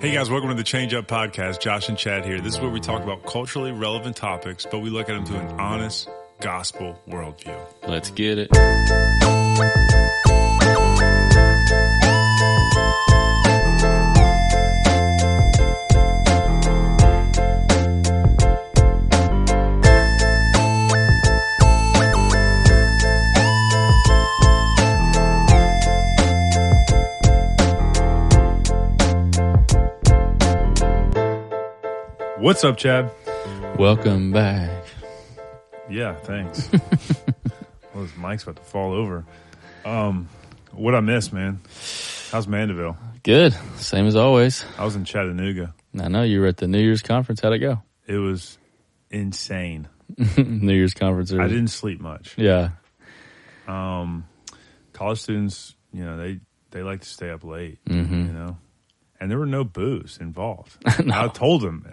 Hey guys, welcome to the Change Up Podcast. Josh and Chad here. This is where we talk about culturally relevant topics, but we look at them through an honest gospel worldview. Let's get it. What's up, Chad? Welcome back. Yeah, thanks. well, this mic's about to fall over. Um, what I miss, man? How's Mandeville? Good. Same as always. I was in Chattanooga. I know you were at the New Year's conference. How'd it go? It was insane. New Year's conference. I didn't sleep much. Yeah. Um, college students, you know, they they like to stay up late. Mhm. You know, and there were no booze involved. No. I told them,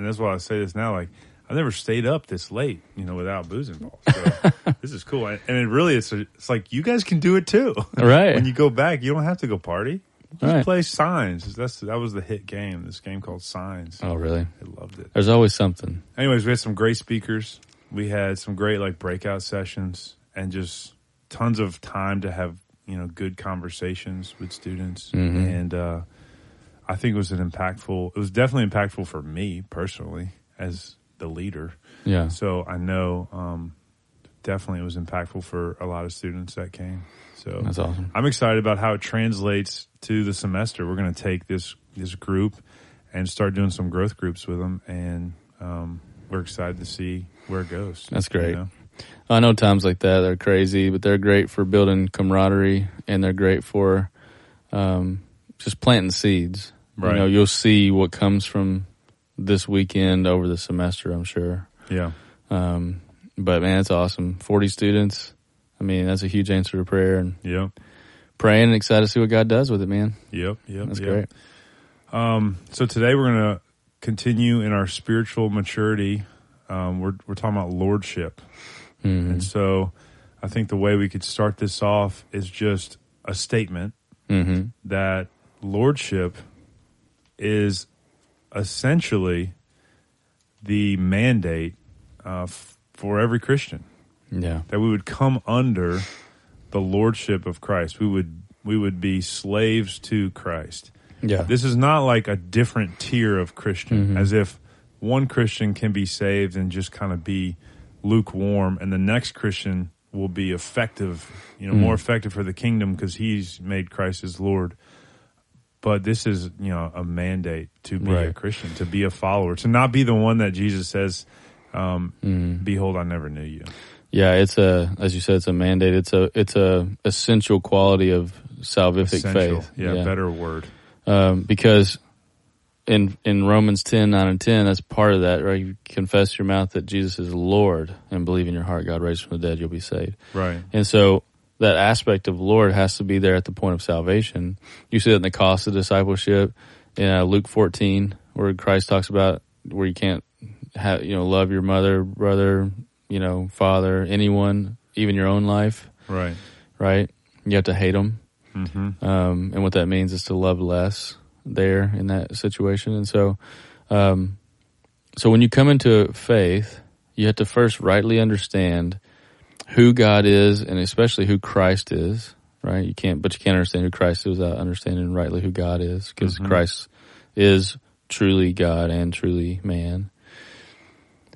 and that's why I say this now. Like, I've never stayed up this late, you know, without booze involved. So this is cool, and it really is. It's like you guys can do it too. Right. when you go back, you don't have to go party. Just Right. play Signs. That's that was the hit game. This game called Signs. Oh, really? I loved it. There's always something. Anyways, we had some great speakers. We had some great like breakout sessions and just tons of time to have, you know, good conversations with students. Mhm. And uh I think it was an impactful it was definitely impactful for me personally as the leader. Yeah. So I know um definitely it was impactful for a lot of students that came. So That's awesome. I'm excited about how it translates to the semester. We're going to take this this group and start doing some growth groups with them, and um, we're excited to see where it goes. That's great. you know? I know times like that they're crazy, but they're great for building camaraderie and they're great for um, just planting seeds. Right. You know, you'll see what comes from this weekend over the semester. I'm sure. Yeah, Um, but man, it's awesome. 40 students. I mean, that's a huge answer to prayer and yeah. praying and excited to see what God does with it, man. yep, yep. That's yep. great. Um, so today we're going to continue in our spiritual maturity. Um, we're we're talking about lordship, Mhm. and so I think the way we could start this off is just a statement hmm that lordship is essentially the mandate uh, f- for every Christian Yeah. that we would come under the lordship of Christ. We would we would be slaves to Christ. Yeah. This is not like a different tier of Christian, as if one Christian can be saved and just kind of be lukewarm, and the next Christian will be effective, you know, more effective for the kingdom because he's made Christ his Lord. But this is, you know, a mandate to be a Christian, to be a follower, to not be the one that Jesus says, um, Mm-hmm. "Behold, I never knew you." Yeah, it's a as you said, it's a mandate. It's a it's a essential quality of salvific Essential, faith. yeah, better word. Um, because in in Romans 10, 9 and ten, that's part of that, right? You confess your mouth that Jesus is Lord and believe in your heart God raised from the dead, you'll be saved. Right. And so that aspect of Lord has to be there at the point of salvation. You see it in the cost of discipleship in uh, Luke 14, where Christ talks about where you can't have, you know, love your mother, brother, you know, father, anyone, even your own life, Right. right? You have to hate them. hmm Um, and what that means is to love less there in that situation. And so, um, so when you come into faith, you have to first rightly understand who God is and especially who Christ is, right? You can't, but you can't understand who Christ is without understanding rightly who God is because Christ is truly God and truly man.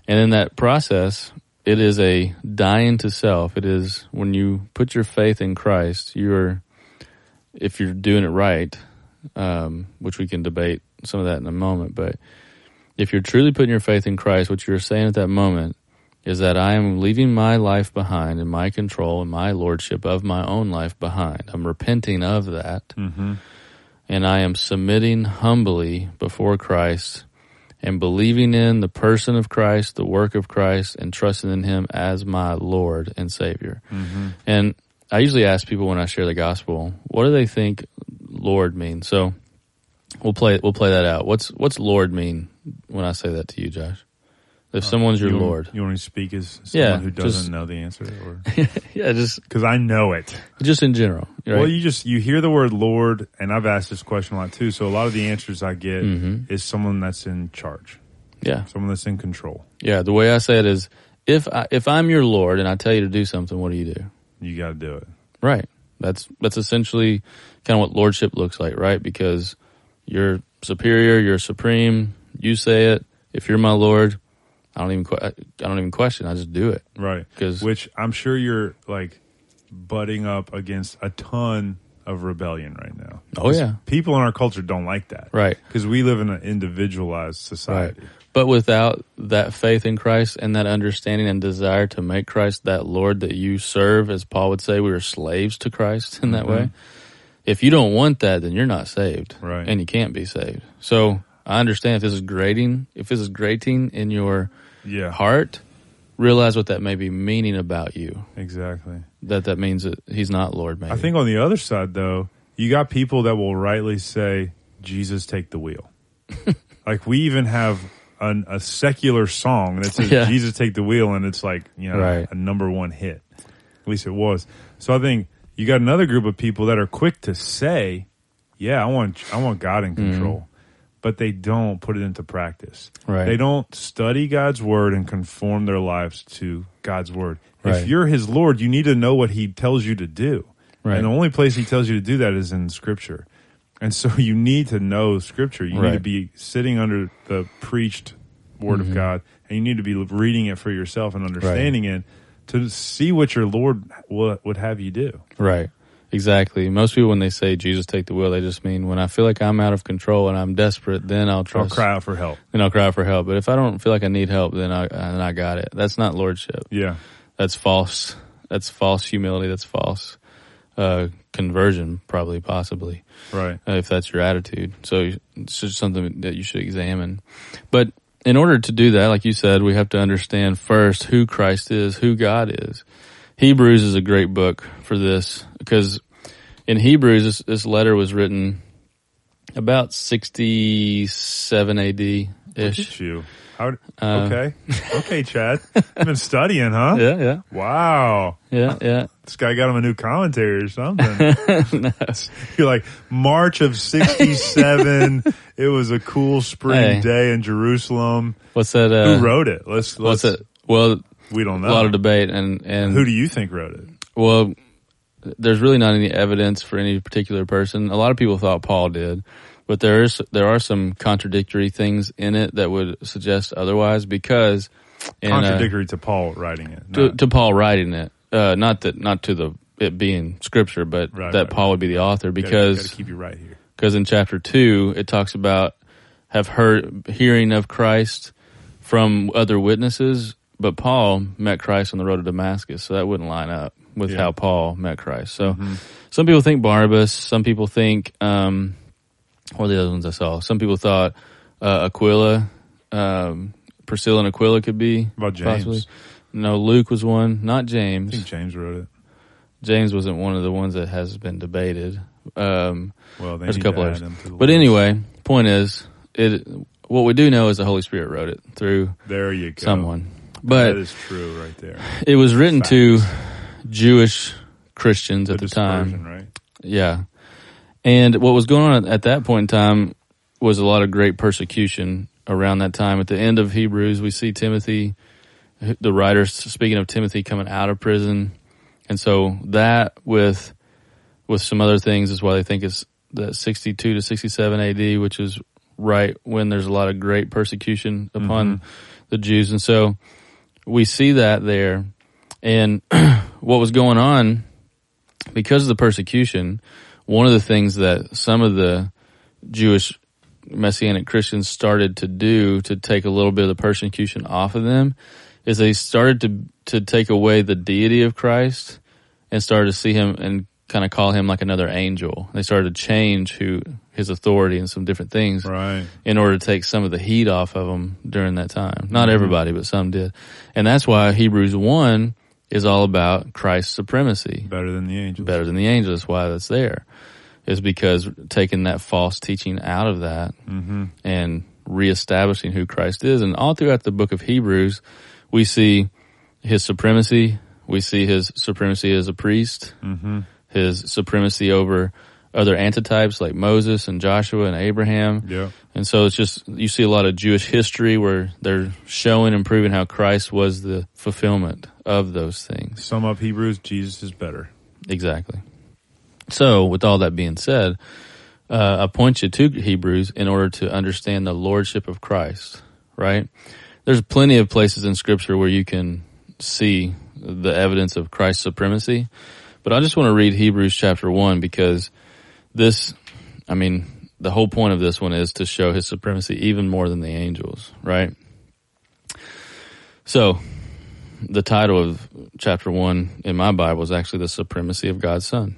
And in that process, it is a dying to self. It is when you put your faith in Christ, you're, if you're doing it right, um, which we can debate some of that in a moment, but if you're truly putting your faith in Christ, what you're saying at that moment is that I am leaving my life behind and my control and my lordship of my own life behind. I'm repenting of that hmm and I am submitting humbly before Christ and believing in the person of Christ, the work of Christ, and trusting in Him as my Lord and Savior. hmm And I usually ask people when I share the gospel, what do they think Lord means? So we'll play we'll play that out. What's what's Lord mean when I say that to you, Josh? If someone's your you want- Lord, You want to speak as someone Yeah, who doesn't just- know the answer, or yeah, just because I know it. just in general, right? Well, you just you hear the word Lord, and I've asked this question a lot too. So a lot of the answers I get Mm-hmm. is someone that's in charge, yeah, someone that's in control. yeah. The way I say it is, if I, if I'm your Lord and I tell you to do something, what do you do? You got to do it. Right. That's that's essentially kind of what lordship looks like, right? Because you're superior, you're supreme. You say it. If you're my Lord, I don't even I don't even question. I just do it. Right. Cause, which I'm sure you're like butting up against a ton of rebellion right now. Oh, yeah. People in our culture don't like that. Right. Because we live in an individualized Right. society. But without that faith in Christ and that understanding and desire to make Christ that Lord that you serve, as Paul would say, we are slaves to Christ in that mm-hmm. way. If you don't want that, then you're not saved. Right. And you can't be saved. So I understand if this is grating, if this is grating in your Yeah. heart, realize what that may be meaning about you. Exactly. That that means that he's not Lord. Maybe I think on the other side, though, you got people that will rightly say, Jesus, take the wheel. like we even have an, a secular song that says, Yeah. Jesus, take the wheel, and it's like, you know, Right. a number one hit. At least it was. So I think you got another group of people that are quick to say, yeah, I want, I want God in mm-hmm. control. But they don't put it into practice. Right. They don't study God's word and conform their lives to God's word. Right. If you're his Lord, you need to know what he tells you to do. Right. And the only place he tells you to do that is in scripture. And so you need to know scripture. You need to be sitting under the preached word Mm-hmm. of God and you need to be reading it for yourself and understanding it to see what your Lord would have you do. right. Exactly. Most people, when they say Jesus take the wheel, they just mean when I feel like I'm out of control and I'm desperate, then I'll I'll cry out for help. Then I'll cry for help. But if I don't feel like I need help, then I then I got it. That's not lordship. Yeah. That's false. That's false humility. That's false uh, conversion, probably, possibly. Right. uh, if that's your attitude. So it's just something that you should examine. But in order to do that, like you said, we have to understand first who Christ is, who God is. Hebrews is a great book for this because in Hebrews, this, this letter was written about 67 AD ish. you. How, Uh, okay. okay, Chad. You've been studying, huh? Yeah, yeah, Wow. yeah, yeah. This guy got him a new commentary or something. You're like, March of 67. it was a cool spring Hey. day in Jerusalem. What's that? Uh, Who wrote it? Let's, let's, What's it? Well, we don't know. a lot of debate and and Who do you think wrote it? Well, there's really not any evidence for any particular person. A lot of people thought Paul did, but there is there are some contradictory things in it that would suggest otherwise. Because in, uh, Contradictory to Paul writing it. to, to Paul writing it, uh, not that not to the it being scripture, but Right, that right, Paul would be the author. gotta- Because gotta keep you right here. because in chapter two it talks about have heard hearing of Christ from other witnesses, but Paul met Christ on the road to Damascus, so that wouldn't line up with Yeah. how Paul met Christ. So some people think Barnabas, some people think um what are the other ones I saw? Some people thought uh, Aquila, um, Priscilla and Aquila could be about James? possibly. No, Luke was one, not I James. think James wrote it. James wasn't one of the ones that has been debated. Um, Well, there's a couple others. add him to the But list. anyway, point is, it. What we do know is the Holy Spirit wrote it through There you go. someone, but is true right there. it was written to Jewish Christians at The the, time. right? Yeah, and what was going on at that point in time was a lot of great persecution around that time. At the end of Hebrews, we see Timothy, the writer speaking of Timothy coming out of prison, and so that with with some other things is why they think it's that 62 to 67 AD, which is right when there's a lot of great persecution upon mm-hmm. the Jews. And so we see that there. And what was going on because of the persecution, one of the things that some of the Jewish Messianic Christians started to do to take a little bit of the persecution off of them is they started to to take away the deity of Christ and started to see him and kind of call him like another angel. They started to change who his authority and some different things Right. in order to take some of the heat off of him during that time. Not mm-hmm. everybody, but some did. And that's why Hebrews 1 is all about Christ's supremacy Better than the angels. better than the angels. That's why that's there. Is because taking that false teaching out of that Mm-hmm. and reestablishing who Christ is. And all throughout the book of Hebrews, we see his supremacy. We see his supremacy as a priest, Mm-hmm. his supremacy over other antitypes like Moses and Joshua and Abraham. Yeah. And so it's just, you see a lot of Jewish history where they're showing and proving how Christ was the fulfillment of those things. Sum up Hebrews, Jesus is better. Exactly. So, with all that being said, uh, I point you to Hebrews in order to understand the lordship of Christ, right? There's plenty of places in scripture where you can see the evidence of Christ's supremacy, but I just want to read Hebrews chapter 1 because this, I mean, the whole point of this one is to show his supremacy even more than the angels, right? So, the title of chapter 1 in my Bible is actually the supremacy of God's Son.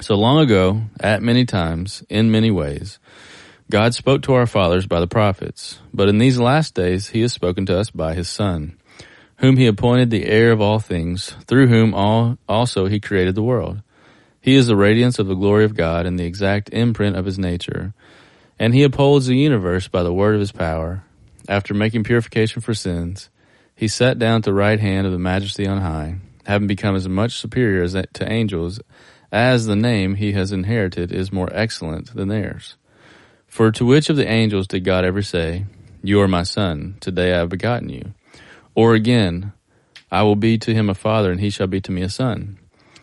So long ago, at many times, in many ways, God spoke to our fathers by the prophets, but in these last days he has spoken to us by his Son, whom he appointed the heir of all things, through whom all also he created the world. He is the radiance of the glory of God and the exact imprint of his nature, and he upholds the universe by the word of his power. After making purification for sins, he sat down at the right hand of the majesty on high, having become as much superior as to angels as the name he has inherited is more excellent than theirs. For to which of the angels did God ever say, You are my son, today I have begotten you? Or again, I will be to him a father, and he shall be to me a son.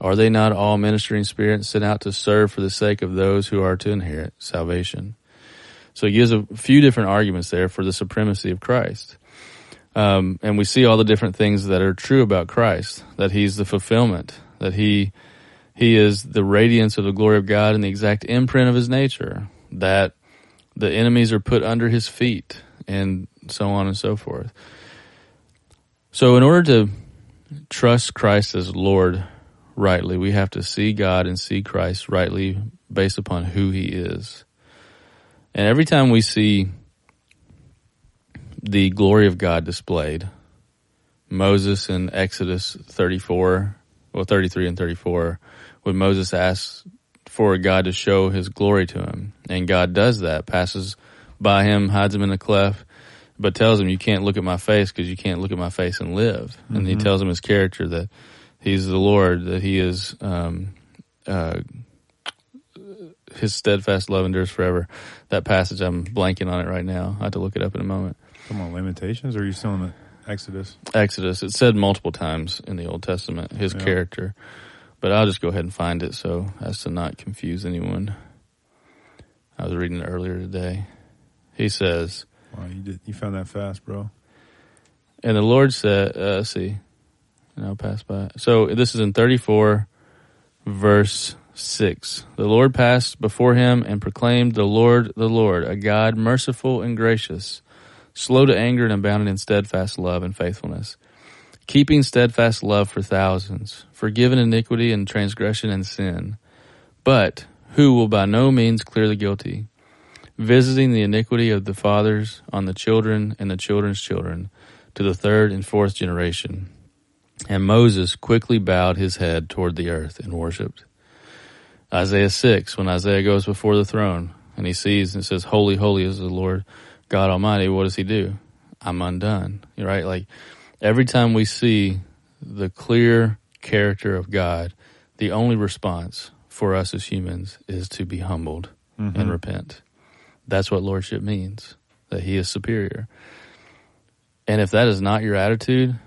Are they not all ministering spirits sent out to serve for the sake of those who are to inherit salvation? So he gives a few different arguments there for the supremacy of Christ. Um, and we see all the different things that are true about Christ, that he's the fulfillment, that he, he is the radiance of the glory of God and the exact imprint of his nature, that the enemies are put under his feet, and so on and so forth. So in order to trust Christ as Lord rightly, we have to see God and see Christ rightly based upon who he is. And every time we see the glory of God displayed, Moses in Exodus 34, well, 33 and 34, when Moses asks for God to show his glory to him, and God does that, passes by him, hides him in a cleft, but tells him, you can't look at my face because you can't look at my face and live. Mm-hmm. And he tells him his character that he's the Lord, that he is, um, uh, his steadfast love endures forever. That passage, I'm blanking on it right now. I have to look it up in a moment. Come on, Lamentations, or are you still in the Exodus? Exodus. It's said multiple times in the Old Testament, his yeah. character. But I'll just go ahead and find it so as to not confuse anyone. I was reading it earlier today. He says, Wow, you did, you found that fast, bro. And the Lord said, uh, see, and I'll pass by. So this is in 34 verse 6. The Lord passed before him and proclaimed, The Lord, the Lord, a God merciful and gracious, slow to anger and abounding in steadfast love and faithfulness, keeping steadfast love for thousands, forgiving iniquity and transgression and sin, but who will by no means clear the guilty, visiting the iniquity of the fathers on the children and the children's children to the third and fourth generation. And Moses quickly bowed his head toward the earth and worshipped. Isaiah 6, when Isaiah goes before the throne and he sees and says, Holy, holy is the Lord God Almighty, what does he do? I'm undone. Right? Like every time we see the clear character of God, the only response for us as humans is to be humbled mm-hmm. and repent. That's what lordship means, that he is superior. And if that is not your attitude,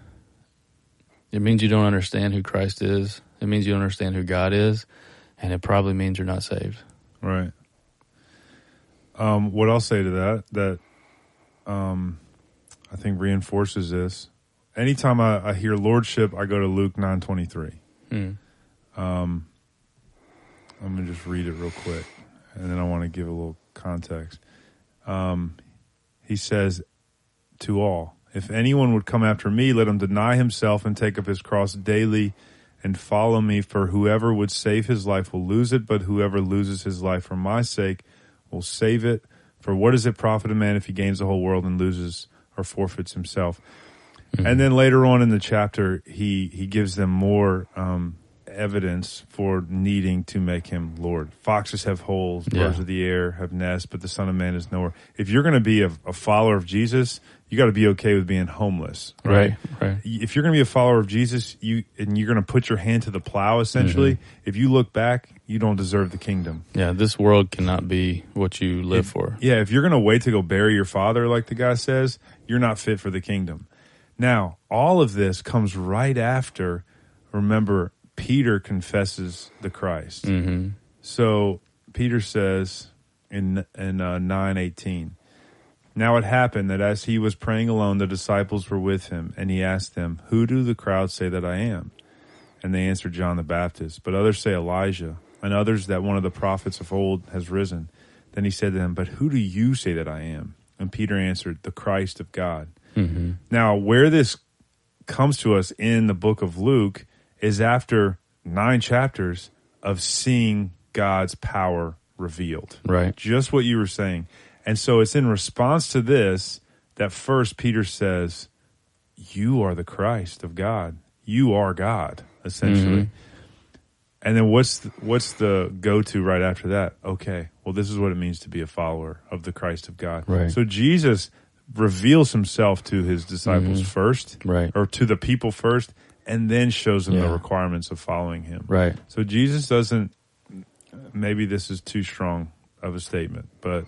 It means you don't understand who Christ is. It means you don't understand who God is, and it probably means you're not saved. Right. Um, what I'll say to that that um, I think reinforces this. Anytime I, I hear lordship, I go to Luke nine twenty three. Hmm. Um, I'm gonna just read it real quick, and then I want to give a little context. Um, he says to all, "If anyone would come after me, let him deny himself and take up his cross daily." And follow me, for whoever would save his life will lose it, but whoever loses his life for my sake will save it. For what does it profit a man if he gains the whole world and loses or forfeits himself? And then later on in the chapter, he he gives them more um, evidence for needing to make him Lord. Foxes have holes, Yeah. birds of the air have nests, but the Son of Man is nowhere. If you're going to be a, a follower of Jesus, you got to be okay with being homeless, Right. Right. if you're going to be a follower of Jesus, you and you're going to put your hand to the plow. Essentially, if you look back, you don't deserve the kingdom. Yeah. This world cannot be what you live for. Yeah, if you're going to wait to go bury your father, like the guy says, you're not fit for the kingdom. Now, all of this comes right after. Remember, Peter confesses the Christ. hmm So Peter says in in uh, nine eighteen. Now it happened that as he was praying alone, the disciples were with him, and he asked them, "Who do the crowd say that I am?" And they answered, "John the Baptist." But others say Elijah, and others that one of the prophets of old has risen. Then he said to them, "But who do you say that I am?" And Peter answered, "The Christ of God." hmm Now, where this comes to us in the book of Luke is after nine chapters of seeing God's power revealed. Right. Just what you were saying. And so it's in response to this that first Peter says, You are the Christ of God. You are God, essentially. Mhm. And then what's the, what's the go to right after that? Okay, well, this is what it means to be a follower of the Christ of God. Right. So Jesus reveals himself to his disciples Mhm. first, Right. or to the people first, and then shows them the requirements of following him. Right. So Jesus doesn't. Maybe this is too strong of a statement, but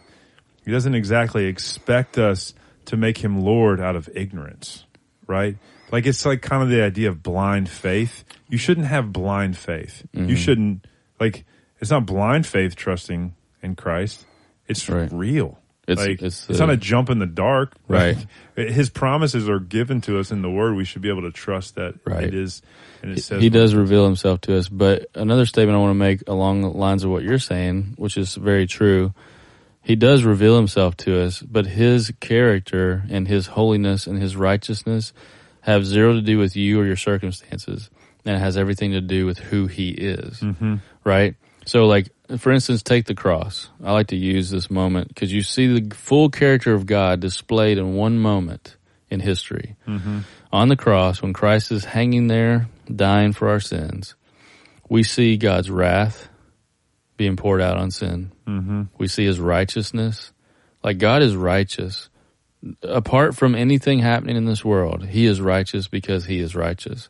he doesn't exactly expect us to make him Lord out of ignorance, right? Like it's like kind of the idea of blind faith. You shouldn't have blind faith. You Mhm. shouldn't like. It's not blind faith trusting in Christ. It's Right. real. It's- like it's it's the- not a jump in the dark. Right. Like, his promises are given to us in the Word. We should be able to trust that Right. it is. And it says he does reveal himself to us. But another statement I want to make along the lines of what you're saying, which is very true. He does reveal himself to us, but his character and his holiness and his righteousness have zero to do with you or your circumstances, and it has everything to do with who he is. hmm Right? So, like, for instance, take the cross. I like to use this moment because you see the full character of God displayed in one moment in history. hmm On the cross, when Christ is hanging there, dying for our sins, we see God's wrath being poured out on sin. hmm We see his righteousness. Like, God is righteous. Apart from anything happening in this world, he is righteous because he is righteous.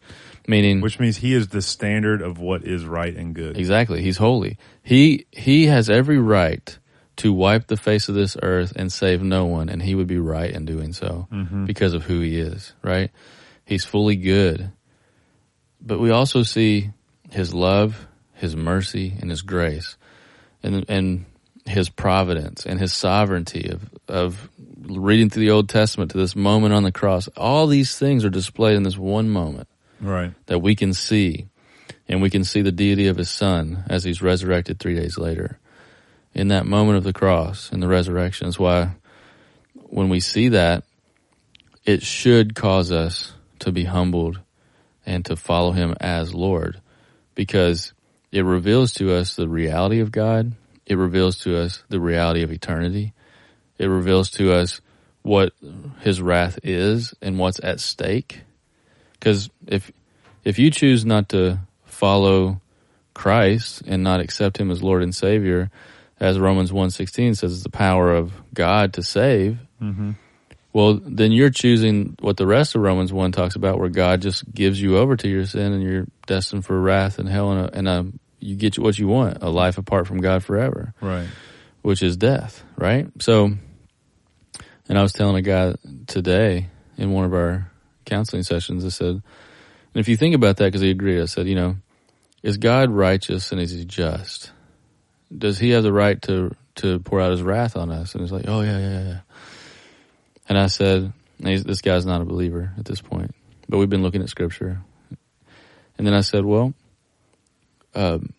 Meaning, Which means he is the standard of what is right and good. Exactly. He's holy. He he has every right to wipe the face of this earth and save no one, and he would be right in doing so Mhm. because of who he is, right? He's fully good. But we also see his love, his mercy, and his grace. And and his providence and his sovereignty of of reading through the Old Testament to this moment on the cross. All these things are displayed in this one moment Right. that we can see, and we can see the deity of his son as he's resurrected three days later. In that moment of the cross and the resurrection is why when we see that, it should cause us to be humbled and to follow him as Lord because it reveals to us the reality of God. It reveals to us the reality of eternity. It reveals to us what his wrath is and what's at stake. Because if if you choose not to follow Christ and not accept Him as Lord and Savior, as Romans one sixteen says, it's the power of God to save. hmm Well, then you're choosing what the rest of Romans one talks about, where God just gives you over to your sin and you're destined for wrath and hell, and, a, and a, you get what you want, a life apart from God forever Right. which is death, right? So, and I was telling a guy today in one of our counseling sessions, I said, And if you think about that, because he agreed, I said, you know, is God righteous and is he just? Does he have the right to to pour out his wrath on us? And he's like, oh yeah, yeah, yeah. And I said, this guy's not a believer at this point, but we've been looking at scripture. And then I said, well, um,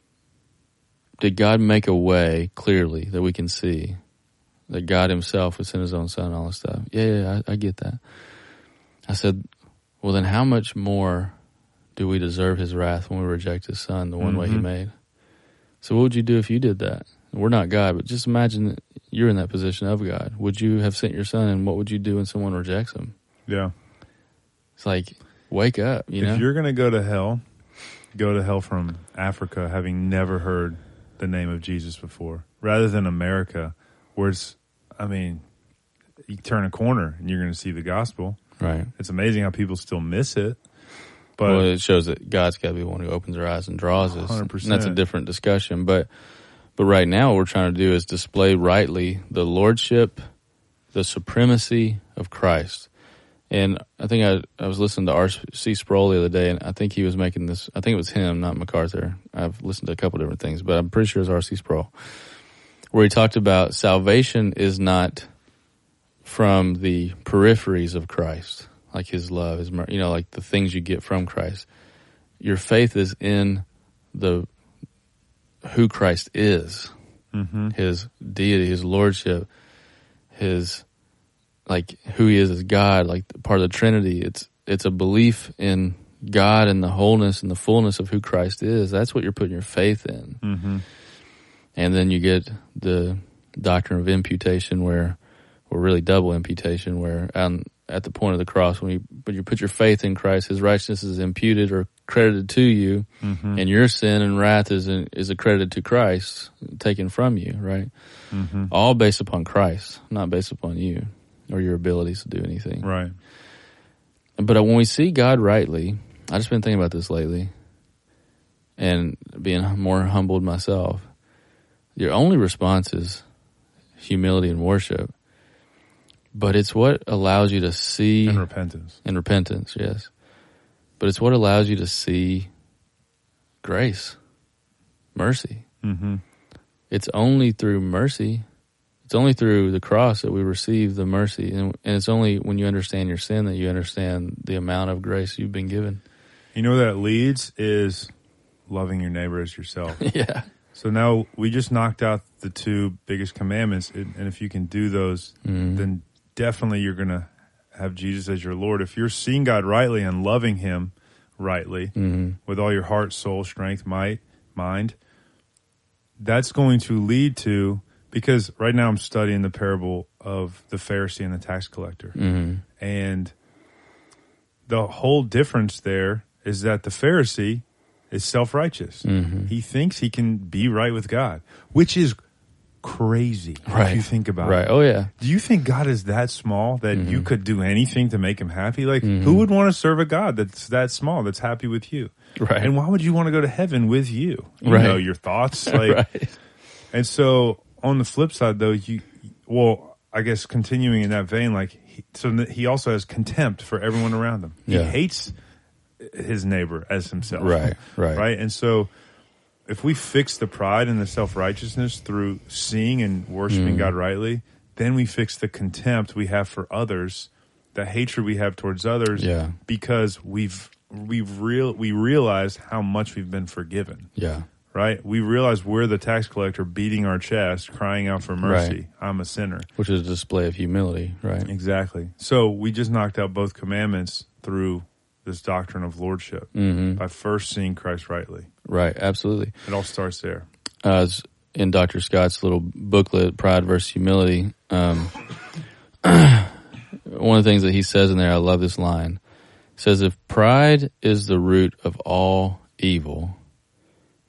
did God make a way clearly that we can see that God Himself would send His own Son and all this stuff? Yeah, yeah, I, I get that. I said, well, then how much more do we deserve His wrath when we reject His Son the one mm-hmm. way He mm-hmm. made? So, what would you do if you did that? We're not God, but just imagine that you're in that position of God. Would you have sent your Son, and what would you do when someone rejects Him? Yeah, it's like wake up. You if know, you're going to go to hell, go to hell from Africa, having never heard the name of Jesus before, rather than America, where it's, I mean, you turn a corner and you're going to see the gospel. Right. It's amazing how people still miss it. But well, it shows that God's got to be the one who opens our eyes and draws us. 100%. And that's a different discussion. But but right now, what we're trying to do is display rightly the lordship, the supremacy of Christ. And I think I, I was listening to R.C. Sproul the other day, and I think he was making this. I think it was him, not MacArthur. I've listened to a couple different things, but I'm pretty sure it's R.C. Sproul, where he talked about salvation is not from the peripheries of Christ, like His love, His you know, like the things you get from Christ. Your faith is in the who Christ is, mm-hmm. His deity, His lordship, His like who he is as God, like part of the Trinity. It's it's a belief in God and the wholeness and the fullness of who Christ is. That's what you're putting your faith in. Mm-hmm. And then you get the doctrine of imputation, where, or really double imputation, where um, at the point of the cross, when you when you put your faith in Christ, His righteousness is imputed or credited to you, mm-hmm. and your sin and wrath is is accredited to Christ, taken from you. Right, mm-hmm. all based upon Christ, not based upon you or your abilities to do anything. Right. But when we see God rightly, I just been thinking about this lately, and being more humbled myself. Your only response is humility and worship, but it's what allows you to see and repentance. And repentance, yes. But it's what allows you to see grace, mercy. Mm-hmm. It's only through mercy it's only through the cross that we receive the mercy, and, and it's only when you understand your sin that you understand the amount of grace you've been given. You know that leads is loving your neighbor as yourself. yeah. So now we just knocked out the two biggest commandments, and if you can do those, mm-hmm. then definitely you're going to have Jesus as your Lord. If you're seeing God rightly and loving Him rightly mm-hmm. with all your heart, soul, strength, might, mind, that's going to lead to because right now I'm studying the parable of the Pharisee and the tax collector. Mm-hmm. And the whole difference there is that the Pharisee is self righteous. Mm-hmm. He thinks he can be right with God, which is crazy right. if you think about right. it. Right. Oh, yeah. Do you think God is that small that mm-hmm. you could do anything to make him happy? Like, mm-hmm. who would want to serve a God that's that small, that's happy with you? Right. And why would you want to go to heaven with you? You right. know, your thoughts. Like, right. And so on the flip side, though, you well, I guess continuing in that vein, like he, so he also has contempt for everyone around him. He hates his neighbor as himself. Right, right, right. And so, if we fix the pride and the self righteousness through seeing and worshiping mm. God rightly, then we fix the contempt we have for others, the hatred we have towards others, yeah. because we've we've real we realize how much we've been forgiven. Yeah right? We realize we're the tax collector beating our chest, crying out for mercy. Right. I'm a sinner. Which is a display of humility, right? Exactly. So we just knocked out both commandments through this doctrine of lordship mm-hmm. by first seeing Christ rightly. Right, absolutely. It all starts there. Uh, in Dr. Scott's little booklet, Pride versus Humility, um, one of the things that he says in there, I love this line. says, if pride is the root of all evil,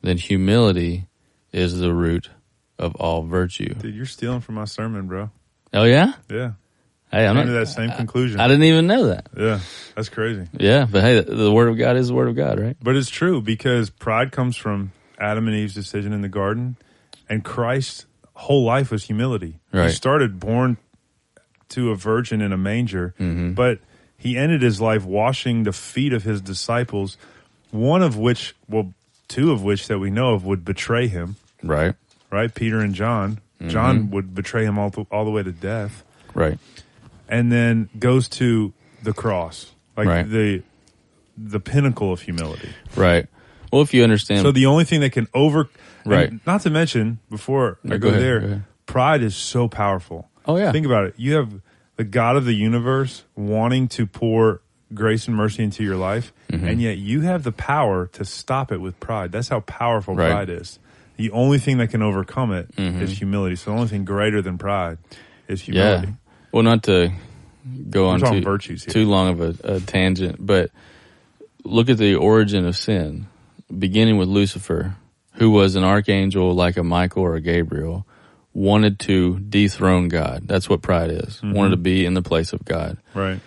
then humility is the root of all virtue. Dude, you're stealing from my sermon, bro. Oh yeah, yeah. Hey, I'm not, to that same conclusion. I, I, didn't even know that. Yeah, that's crazy. Yeah, but hey, the, the word of God is the word of God, right? But it's true because pride comes from Adam and Eve's decision in the garden, and Christ's whole life was humility. Right. He started born to a virgin in a manger, mm-hmm. but He ended his life washing the feet of his disciples, one of which, well, two of which that we know of would betray him, Right. right? Peter and John. John would betray him all, th- all the way to death. Right. And then goes to the cross, like Right. the the pinnacle of humility. Right. Well, if you understand, So the only thing that can over, Right. Not to mention before No, I go go, ahead, there, go ahead. pride is so powerful. Oh, yeah. think about it. You have the God of the universe wanting to pour grace and mercy into your life, Mm-hmm. and yet you have the power to stop it with pride. That's how powerful Right. pride is. The only thing that can overcome it is Mm-hmm. humility. So the only thing greater than pride is humility. Well, not to go on too, virtues here. too long of a, a tangent, but look at the origin of sin, beginning with Lucifer, who was an archangel like a Michael or a Gabriel, wanted to dethrone God. That's what pride is. Mm-hmm. Wanted to be in the place of God. Right.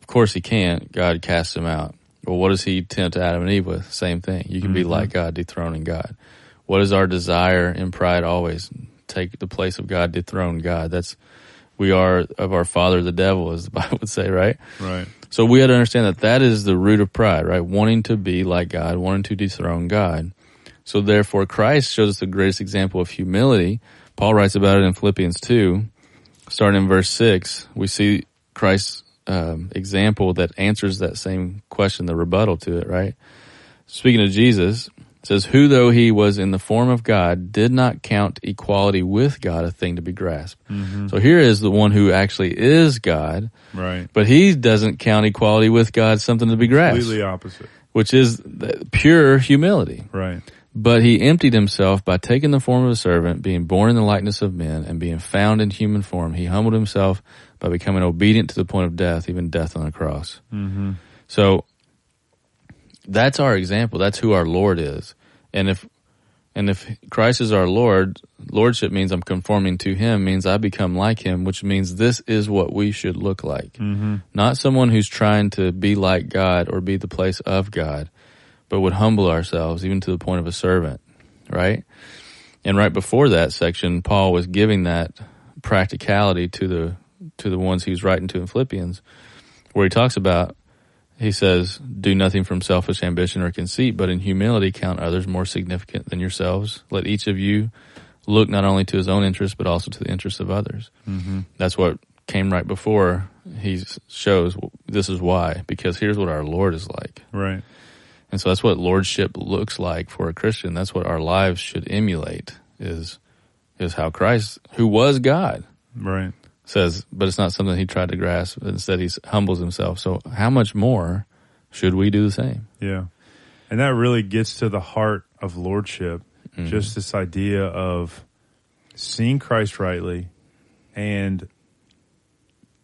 Of course, he can't. God casts him out. Well, what does he tempt Adam and Eve with? Same thing. You can be like God, dethroning God. What is our desire in pride always? Take the place of God, dethrone God. That's, we are of our father the devil, as the Bible would say, right? Right. So we had to understand that that is the root of pride, right? Wanting to be like God, wanting to dethrone God. So therefore, Christ shows us the greatest example of humility. Paul writes about it in Philippians 2, starting in verse 6. We see Christ's um, example that answers that same question, the rebuttal to it, right? Speaking of Jesus, it says, Who though he was in the form of God did not count equality with God a thing to be grasped. So here is the one who actually is God, Right. but he doesn't count equality with God something to be grasped, Completely opposite. which is pure humility. Right. But he emptied himself by taking the form of a servant, being born in the likeness of men, and being found in human form. He humbled himself by becoming obedient to the point of death, even death on the cross. Mm-hmm. So that's our example. That's who our Lord is. And if and if Christ is our Lord, lordship means I'm conforming to Him, means I become like Him, which means this is what we should look like. Mm-hmm. Not someone who's trying to be like God or be the place of God, but would humble ourselves even to the point of a servant, right? And right before that section, Paul was giving that practicality to the to the ones he was writing to in Philippians, where he talks about he says, Do nothing from selfish ambition or conceit, but in humility count others more significant than yourselves. Let each of you look not only to his own interest, but also to the interests of others. Mm-hmm. That's what came right before he shows this is why, because here's what our Lord is like. Right. And so that's what lordship looks like for a Christian. That's what our lives should emulate is, is how Christ, who was God, Right. Says, but it's not something he tried to grasp. Instead, he humbles himself. So how much more should we do the same? Yeah. And that really gets to the heart of lordship. Mm-hmm. Just this idea of seeing Christ rightly and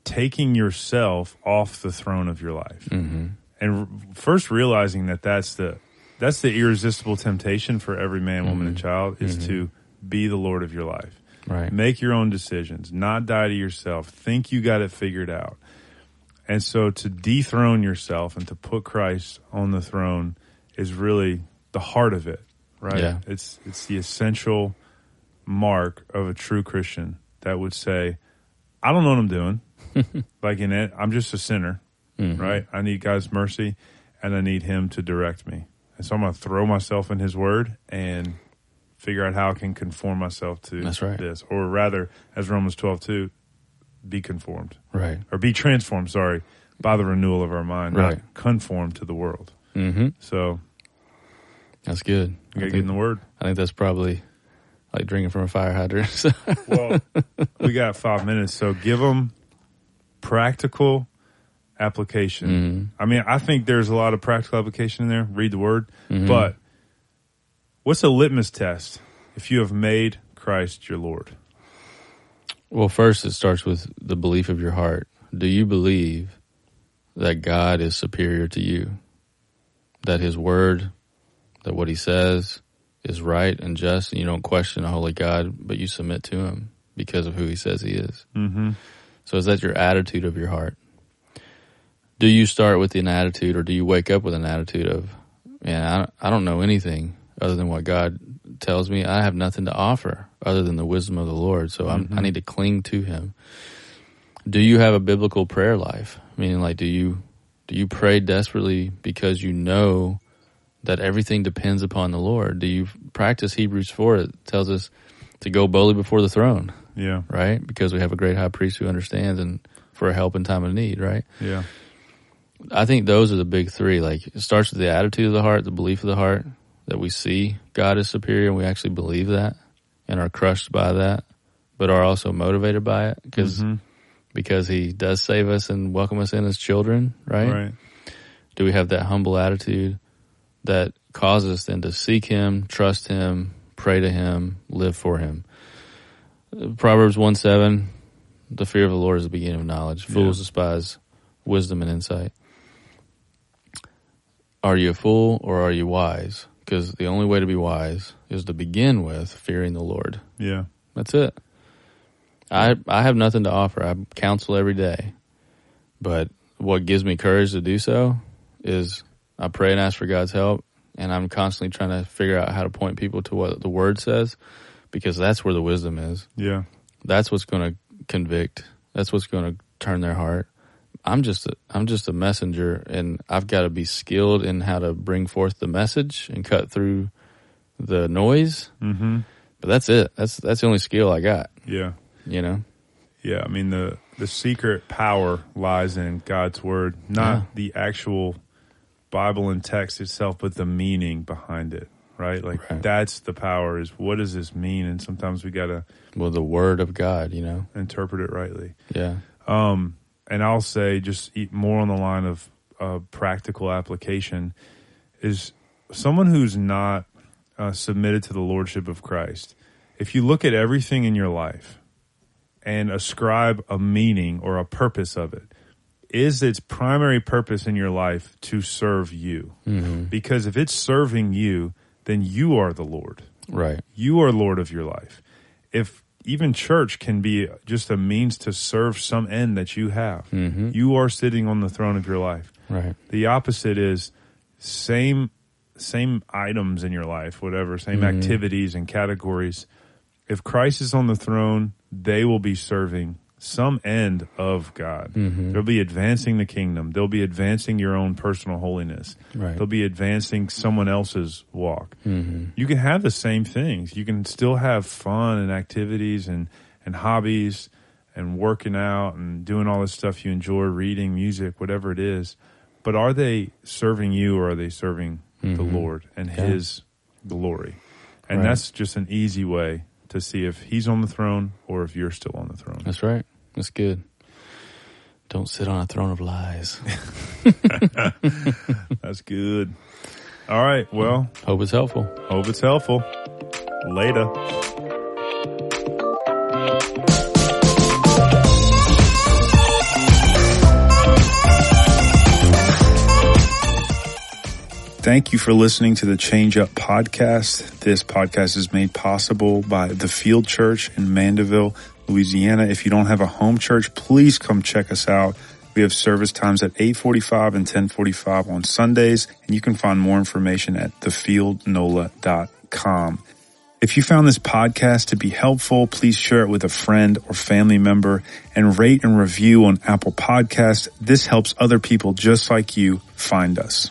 taking yourself off the throne of your life. Mm-hmm. And first realizing that that's the that's the irresistible temptation for every man, woman, and mm-hmm. child is mm-hmm. to be the Lord of your life. Right. Make your own decisions, not die to yourself. Think you got it figured out. And so to dethrone yourself and to put Christ on the throne is really the heart of it, right? Yeah. It's it's the essential mark of a true Christian that would say, I don't know what I'm doing. like in it, I'm just a sinner, mm-hmm. right? I need God's mercy and I need him to direct me. And so I'm going to throw myself in his word and figure out how I can conform myself to That's right. this. Or rather, as Romans 12, 2, be conformed Right. or be transformed, sorry, by the renewal of our mind, Right. not conform to the world. Mm-hmm. So That's good. you got to get in the word. I think that's probably like drinking from a fire hydrant. So. Well, we got five minutes, so give them practical application. I mean, I think there's a lot of practical application in there. Read the word, but what's a litmus test if you have made Christ your Lord? well, first it starts with the belief of your heart. Do you believe that God is superior to you? That his word, that what he says is right and just, and you don't question a holy God, but you submit to him because of who he says he is. Mm-hmm. So is that your attitude of your heart? Do you start with an attitude or do you wake up with an attitude of, man, I, I don't know anything other than what God tells me. I have nothing to offer other than the wisdom of the Lord. So I'm, I mm-hmm. need to cling to him. do you have a biblical prayer life? Meaning, like, do you do you pray desperately because you know that everything depends upon the Lord? Do you practice Hebrews four? It tells us to go boldly before the throne. Yeah. Right, because we have a great high priest who understands and for help in time of need. Right. Yeah. I think those are the big three. Like it starts with the attitude of the heart, the belief of the heart that we see God is superior and we actually believe that and are crushed by that, but are also motivated by it because Mm-hmm. because He does save us and welcome us in as children. Right? Right. Do we have that humble attitude that causes us then to seek Him, trust Him, pray to Him, live for Him? Proverbs one seven, the fear of the Lord is the beginning of knowledge. Fools Yeah. despise wisdom and insight. Are you a fool or are you wise? Because the only way to be wise is to begin with fearing the Lord. Yeah. That's it. I I have nothing to offer. I counsel every day, but what gives me courage to do so is I pray and ask for God's help, and I'm constantly trying to figure out how to point people to what the Word says, because that's where the wisdom is. Yeah. That's what's going to convict. That's what's going to turn their heart. I'm just a, I'm just a messenger, and I've got to be skilled in how to bring forth the message and cut through the noise. Mm-hmm. But that's it. That's that's the only skill I got. Yeah. You know. Yeah. I mean the the secret power lies in God's word, not Yeah. the actual Bible and text itself, but the meaning behind it. Right? Like Right. that's the power is what does this mean? And sometimes we gotta Well, the word of God, you know. interpret it rightly. Yeah. Um, and I'll say just more on the line of uh, practical application is someone who's not uh, submitted to the lordship of Christ. If you look at everything in your life and ascribe a meaning or a purpose of it, is its primary purpose in your life to serve you? Mm-hmm. Because if it's serving you, then you are the Lord. Right. You are Lord of your life. If even church can be just a means to serve some end that you have, Mm-hmm. you are sitting on the throne of your life. Right. The opposite is same same items in your life, whatever, same Mhm. activities and categories. If Christ is on the throne, they will be serving some end of God. Mhm. They'll be advancing the kingdom. They'll be advancing your own personal holiness. Right. They'll be advancing someone else's walk Mm-hmm. you can have the same things. You can still have fun and activities and, and hobbies and working out and doing all this stuff you enjoy, reading, music, whatever it is. But are they serving you or are they serving the Mhm. Lord and Yeah. His glory? And Right. that's just an easy way to see if He's on the throne or if you're still on the throne. That's right. That's good. Don't sit on a throne of lies. That's good. All right. Well, Hope it's helpful. hope it's helpful. Later. Thank you for listening to the Change Up podcast. This podcast is made possible by the Field Church in Mandeville, Louisiana. If you don't have a home church, please come check us out. We have service times at 845 and 1045 on Sundays, and you can find more information at thefieldnola.com. If you found this podcast to be helpful, please share it with a friend or family member and rate and review on Apple Podcast. This helps other people just like you find us.